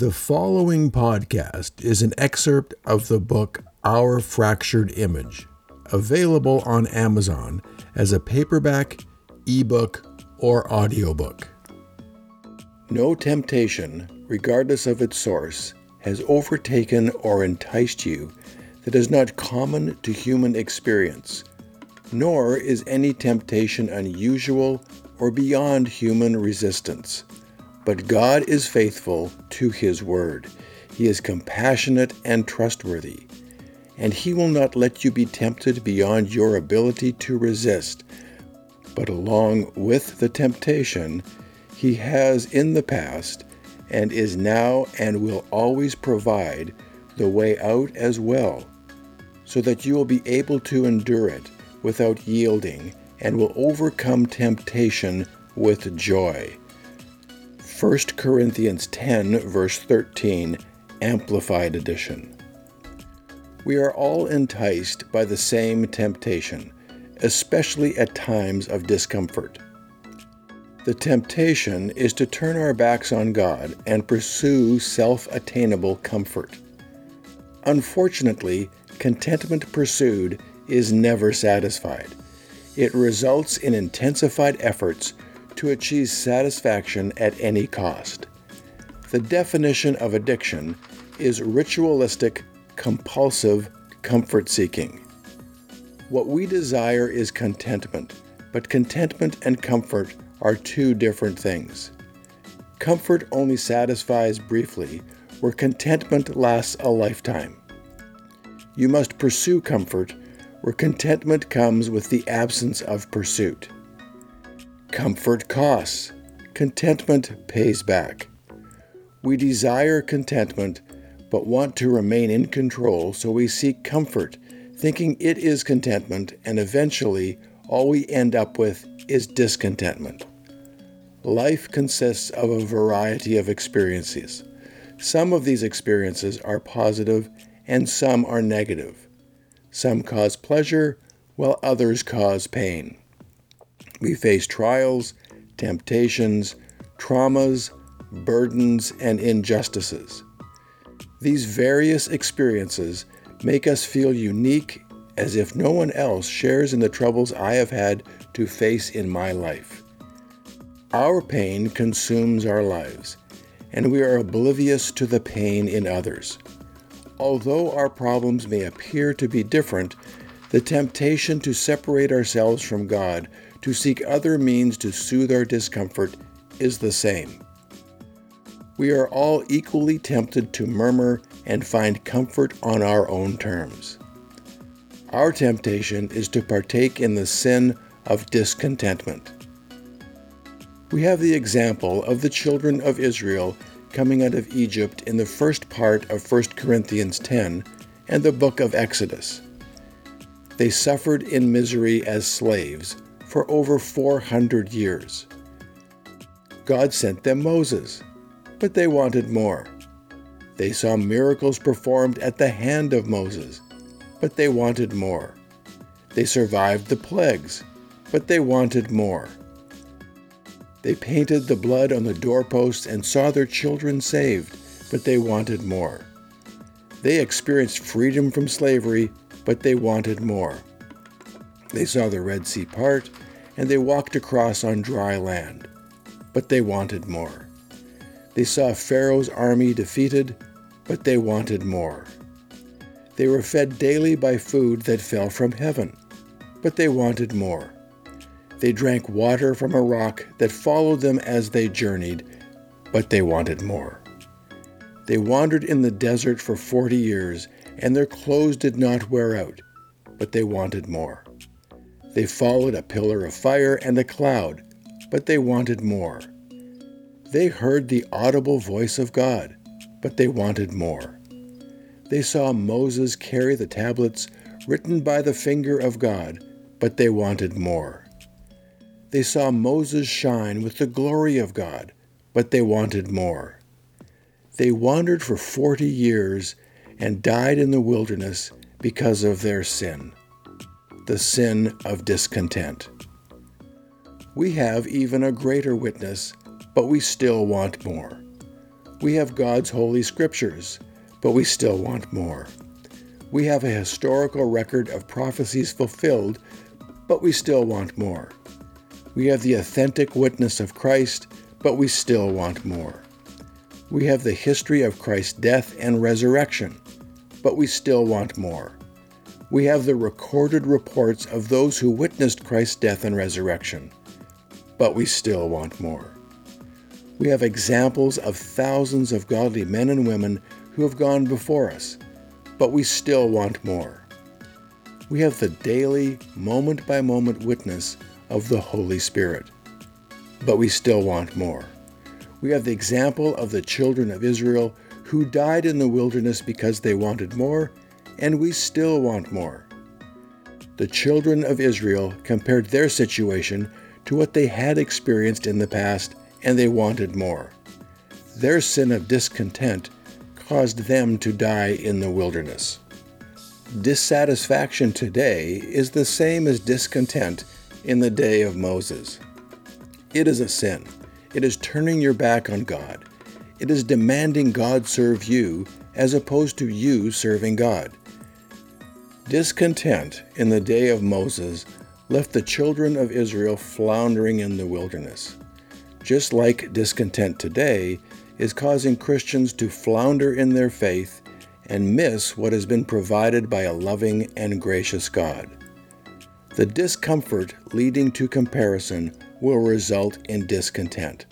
The following podcast is an excerpt of the book Our Fractured Image, available on Amazon as a paperback, ebook, or audiobook. No temptation, regardless of its source, has overtaken or enticed you that is not common to human experience, nor is any temptation unusual or beyond human resistance. But God is faithful to His word. He is compassionate and trustworthy, and He will not let you be tempted beyond your ability to resist. But along with the temptation, He has in the past and is now and will always provide the way out as well, so that you will be able to endure it without yielding and will overcome temptation with joy. 1 Corinthians 10, verse 13, Amplified Edition. We are all enticed by the same temptation, especially at times of discomfort. The temptation is to turn our backs on God and pursue self attainable comfort. Unfortunately, contentment pursued is never satisfied. It results in intensified efforts to achieve satisfaction at any cost. The definition of addiction is ritualistic, compulsive comfort seeking. What we desire is contentment, but contentment and comfort are two different things. Comfort only satisfies briefly, where contentment lasts a lifetime. You must pursue comfort, where contentment comes with the absence of pursuit. Comfort costs, contentment pays back. We desire contentment, but want to remain in control, so we seek comfort, thinking it is contentment, and eventually all we end up with is discontentment. Life consists of a variety of experiences. Some of these experiences are positive and some are negative. Some cause pleasure, while others cause pain. We face trials, temptations, traumas, burdens, and injustices. These various experiences make us feel unique as if no one else shares in the troubles I have had to face in my life. Our pain consumes our lives, and we are oblivious to the pain in others. Although our problems may appear to be different, the temptation to separate ourselves from God to seek other means to soothe our discomfort is the same. We are all equally tempted to murmur and find comfort on our own terms. Our temptation is to partake in the sin of discontentment. We have the example of the children of Israel coming out of Egypt in the first part of 1 Corinthians 10 and the book of Exodus. They suffered in misery as slaves for over 400 years. God sent them Moses, but they wanted more. They saw miracles performed at the hand of Moses, but they wanted more. They survived the plagues, but they wanted more. They painted the blood on the doorposts and saw their children saved, but they wanted more. They experienced freedom from slavery, but they wanted more. They saw the Red Sea part, and they walked across on dry land. But they wanted more. They saw Pharaoh's army defeated, but they wanted more. They were fed daily by food that fell from heaven, but they wanted more. They drank water from a rock that followed them as they journeyed, but they wanted more. They wandered in the desert for forty years, and their clothes did not wear out, but they wanted more. They followed a pillar of fire and a cloud, but they wanted more. They heard the audible voice of God, but they wanted more. They saw Moses carry the tablets written by the finger of God, but they wanted more. They saw Moses shine with the glory of God, but they wanted more. They wandered for forty years and died in the wilderness because of their sin the sin of discontent. We have even a greater witness, but we still want more. We have God's holy scriptures, but we still want more. We have a historical record of prophecies fulfilled, but we still want more. We have the authentic witness of Christ, but we still want more. We have the history of Christ's death and resurrection, but we still want more. We have the recorded reports of those who witnessed Christ's death and resurrection, but we still want more. We have examples of thousands of godly men and women who have gone before us, but we still want more. We have the daily, moment by moment witness of the Holy Spirit, but we still want more. We have the example of the children of Israel who died in the wilderness because they wanted more, and we still want more. The children of Israel compared their situation to what they had experienced in the past, and they wanted more. Their sin of discontent caused them to die in the wilderness. Dissatisfaction today is the same as discontent in the day of Moses. It is a sin. It is turning your back on God. It is demanding God serve you as opposed to you serving God. Discontent in the day of Moses left the children of Israel floundering in the wilderness. Just like discontent today is causing Christians to flounder in their faith and miss what has been provided by a loving and gracious God. The discomfort leading to comparison will result in discontent.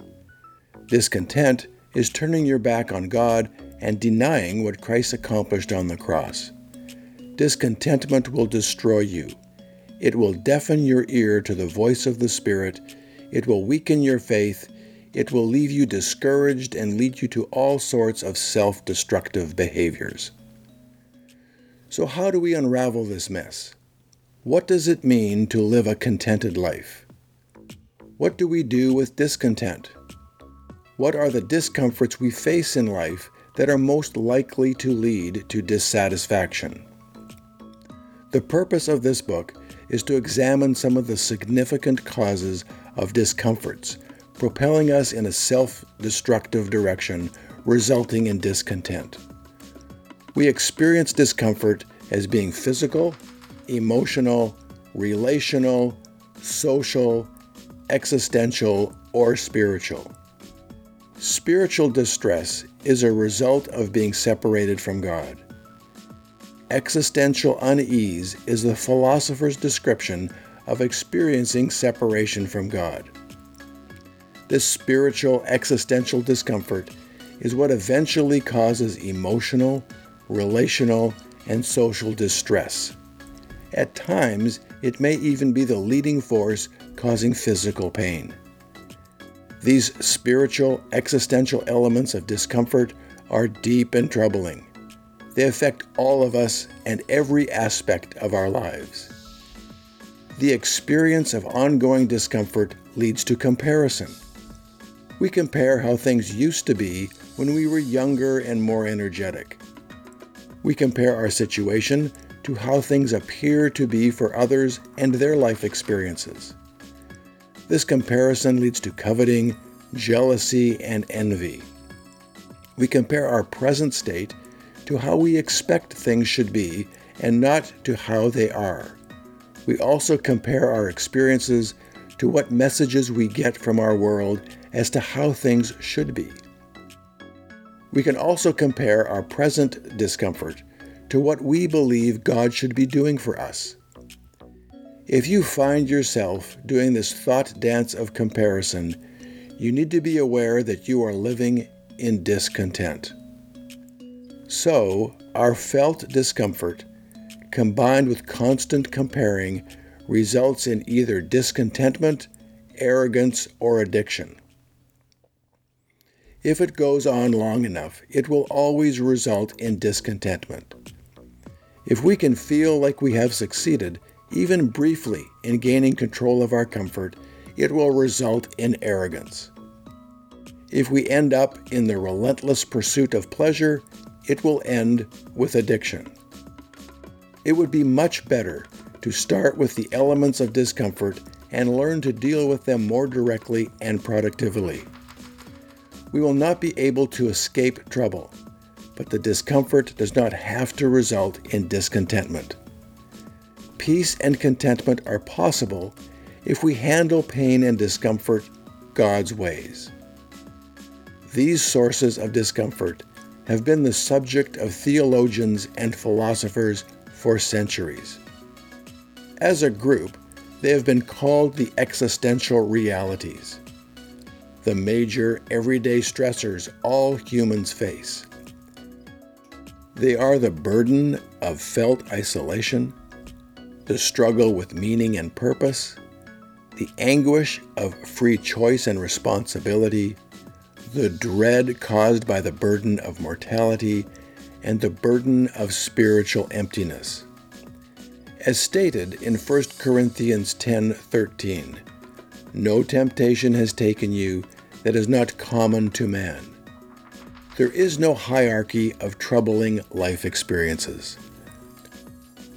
Discontent is turning your back on God and denying what Christ accomplished on the cross. Discontentment will destroy you it will deafen your ear to the voice of the Spirit. It will weaken your faith. It will leave you discouraged and lead you to all sorts of self destructive behaviors. So, how do we unravel this mess? What does it mean to live a contented life? What do we do with discontent? What are the discomforts we face in life that are most likely to lead to dissatisfaction? The purpose of this book is to examine some of the significant causes of discomforts, propelling us in a self destructive direction, resulting in discontent. We experience discomfort as being physical, emotional, relational, social, existential, or spiritual. Spiritual distress is a result of being separated from God. Existential unease is the philosopher's description of experiencing separation from God. This spiritual existential discomfort is what eventually causes emotional, relational, and social distress. At times, it may even be the leading force causing physical pain. These spiritual existential elements of discomfort are deep and troubling. They affect all of us and every aspect of our lives. The experience of ongoing discomfort leads to comparison. We compare how things used to be when we were younger and more energetic. We compare our situation to how things appear to be for others and their life experiences. This comparison leads to coveting, jealousy, and envy. We compare our present state to how we expect things should be and not to how they are. We also compare our experiences to what messages we get from our world as to how things should be. We can also compare our present discomfort to what we believe God should be doing for us. If you find yourself doing this thought dance of comparison, you need to be aware that you are living in discontent. So, our felt discomfort, combined with constant comparing, results in either discontentment, arrogance, or addiction. If it goes on long enough, it will always result in discontentment. If we can feel like we have succeeded, even briefly, in gaining control of our comfort, it will result in arrogance. If we end up in the relentless pursuit of pleasure, it will end with addiction. It would be much better to start with the elements of discomfort and learn to deal with them more directly and productively. We will not be able to escape trouble, but the discomfort does not have to result in discontentment. Peace and contentment are possible if we handle pain and discomfort God's ways. These sources of discomfort have been the subject of theologians and philosophers for centuries. As a group, they have been called the existential realities, the major everyday stressors all humans face. They are the burden of felt isolation, the struggle with meaning and purpose, the anguish of free choice and responsibility, the dread caused by the burden of mortality, and the burden of spiritual emptiness. As stated in 1 Corinthians 10:13, no temptation has taken you that is not common to man. There is no hierarchy of troubling life experiences.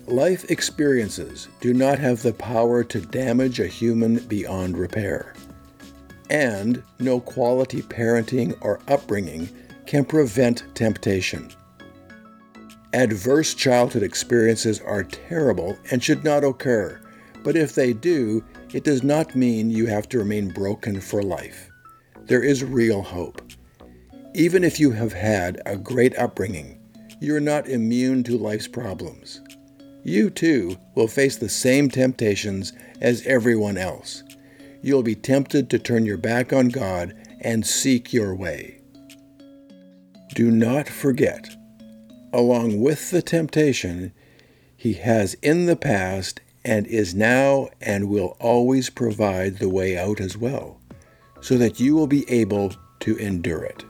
Life experiences do not have the power to damage a human beyond repair. And no quality parenting or upbringing can prevent temptation. Adverse childhood experiences are terrible and should not occur, but if they do, it does not mean you have to remain broken for life. There is real hope. Even if you have had a great upbringing, you are not immune to life's problems you too will face the same temptations as everyone else. You'll be tempted to turn your back on God and seek your way. Do not forget, along with the temptation, He has in the past and is now and will always provide the way out as well, so that you will be able to endure it.